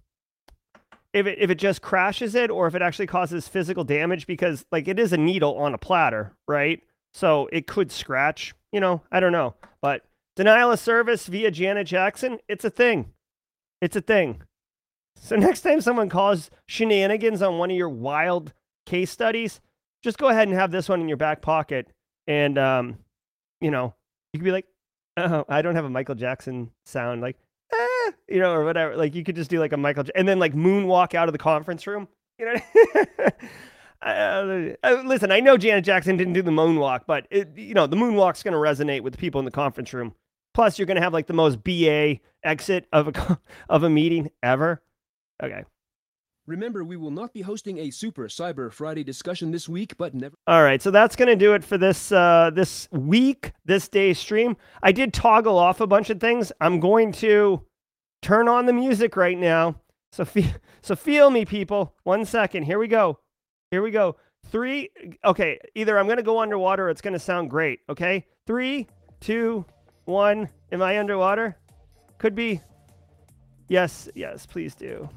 if it if it just crashes it or if it actually causes physical damage because like it is a needle on a platter, right? So it could scratch. You know, I don't know, but denial of service via Janet Jackson, it's a thing. It's a thing. So next time someone calls shenanigans on one of your wild case studies, just go ahead and have this one in your back pocket. And, um, you know, you could be like, oh, I don't have a Michael Jackson sound, like, eh, you know, or whatever. Like, you could just do like a Michael, J- and then like moonwalk out of the conference room. You know, uh, uh, listen, I know Janet Jackson didn't do the moonwalk, but it, you know, the moonwalk's going to resonate with the people in the conference room. Plus, you're going to have like the most BA exit of a of a meeting ever. Okay. Remember, we will not be hosting a Super Cyber Friday discussion this week, but never. All right, so that's gonna do it for this uh, this week, this day stream. I did toggle off a bunch of things. I'm going to turn on the music right now. So feel so feel me, people. One second. Here we go. Here we go. Three. Okay, either I'm gonna go underwater it's gonna sound great. Okay, three, two, one. Am I underwater? Could be. Yes, yes, please do.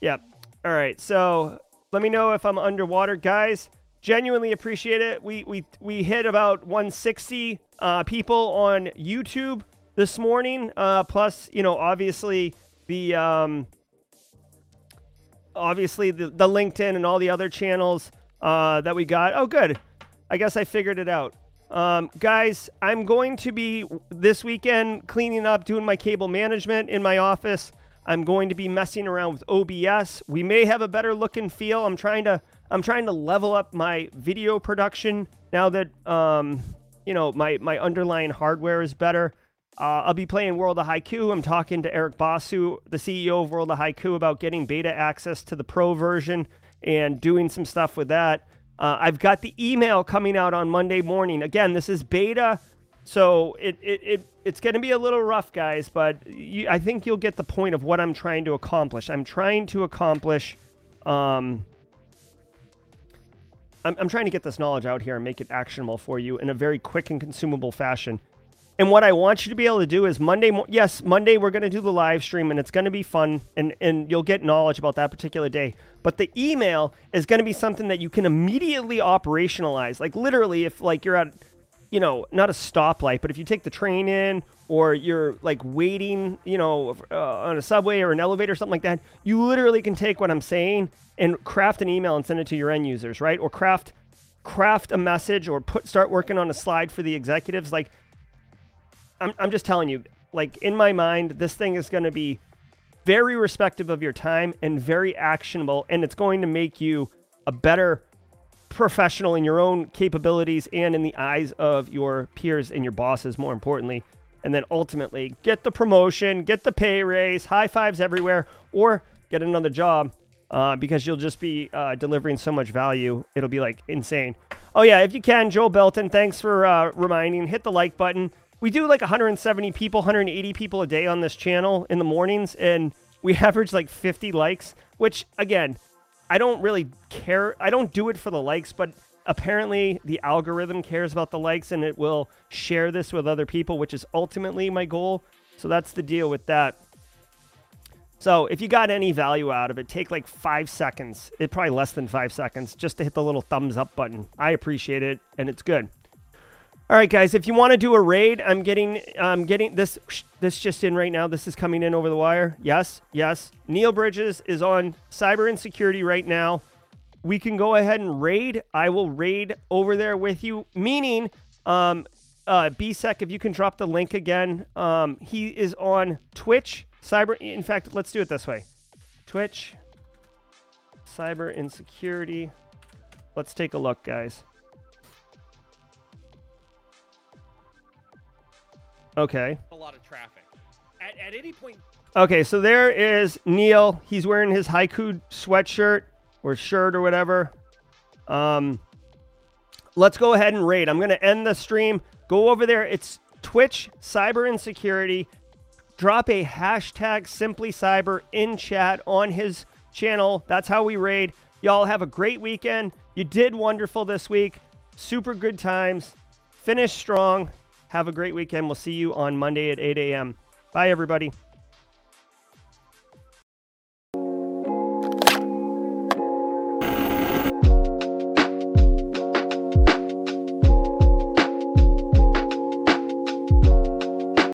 Yep. All right, so let me know if I'm underwater, guys. Genuinely appreciate it. We we we hit about 160 uh, people on YouTube this morning. Uh, plus, you know, obviously the um, obviously the, the LinkedIn and all the other channels uh, that we got. Oh, good. I guess I figured it out. Um, guys, I'm going to be this weekend cleaning up, doing my cable management in my office. I'm going to be messing around with OBS. We may have a better look and feel. I'm trying to I'm trying to level up my video production now that um, you know my my underlying hardware is better. Uh, I'll be playing World of Haiku. I'm talking to Eric Basu, the CEO of World of Haiku, about getting beta access to the pro version and doing some stuff with that. Uh, I've got the email coming out on Monday morning. Again, this is beta, so it, it, it it's going to be a little rough, guys, but you, I think you'll get the point of what I'm trying to accomplish. I'm trying to accomplish. Um, I'm, I'm trying to get this knowledge out here and make it actionable for you in a very quick and consumable fashion. And what I want you to be able to do is Monday. Mo- yes, Monday we're going to do the live stream, and it's going to be fun, and and you'll get knowledge about that particular day. But the email is going to be something that you can immediately operationalize. Like literally, if like you're at, you know, not a stoplight, but if you take the train in, or you're like waiting, you know, uh, on a subway or an elevator, or something like that, you literally can take what I'm saying and craft an email and send it to your end users, right? Or craft craft a message or put start working on a slide for the executives like I'm, I'm just telling you, like in my mind, this thing is going to be very respective of your time and very actionable, and it's going to make you a better professional in your own capabilities and in the eyes of your peers and your bosses, more importantly. And then ultimately get the promotion, get the pay raise, high fives everywhere, or get another job uh, because you'll just be uh, delivering so much value. It'll be like insane. Oh, yeah, if you can, Joel Belton, thanks for uh, reminding. Hit the like button we do like 170 people, 180 people a day on this channel in the mornings, and we average like 50 likes, which again, I don't really care. I don't do it for the likes, but apparently the algorithm cares about the likes and it will share this with other people, which is ultimately my goal. So that's the deal with that. So if you got any value out of it, take like five seconds, it probably less than five seconds, just to hit the little thumbs up button. I appreciate it, and it's good. All right, guys. If you want to do a raid, I'm getting, I'm getting this. This just in right now. This is coming in over the wire. Yes, yes. Neal Bridges is on cyber insecurity right now. We can go ahead and raid. I will raid over there with you. Meaning, um, uh, BSEC, if you can drop the link again. Um, he is on Twitch. Cyber. In fact, let's do it this way. Twitch. Cyber insecurity. Let's take a look, guys. Okay. A lot of traffic. At, at any point. Okay, so there is Neal. He's wearing his haiku sweatshirt or shirt or whatever. Um, let's go ahead and raid. I'm going to end the stream. Go over there. It's Twitch Cyber Insecurity. Drop a hashtag Simply Cyber in chat on his channel. That's how we raid. Y'all have a great weekend. You did wonderful this week. Super good times. Finish strong. Have a great weekend. We'll see you on Monday at 8 a.m. Bye, everybody.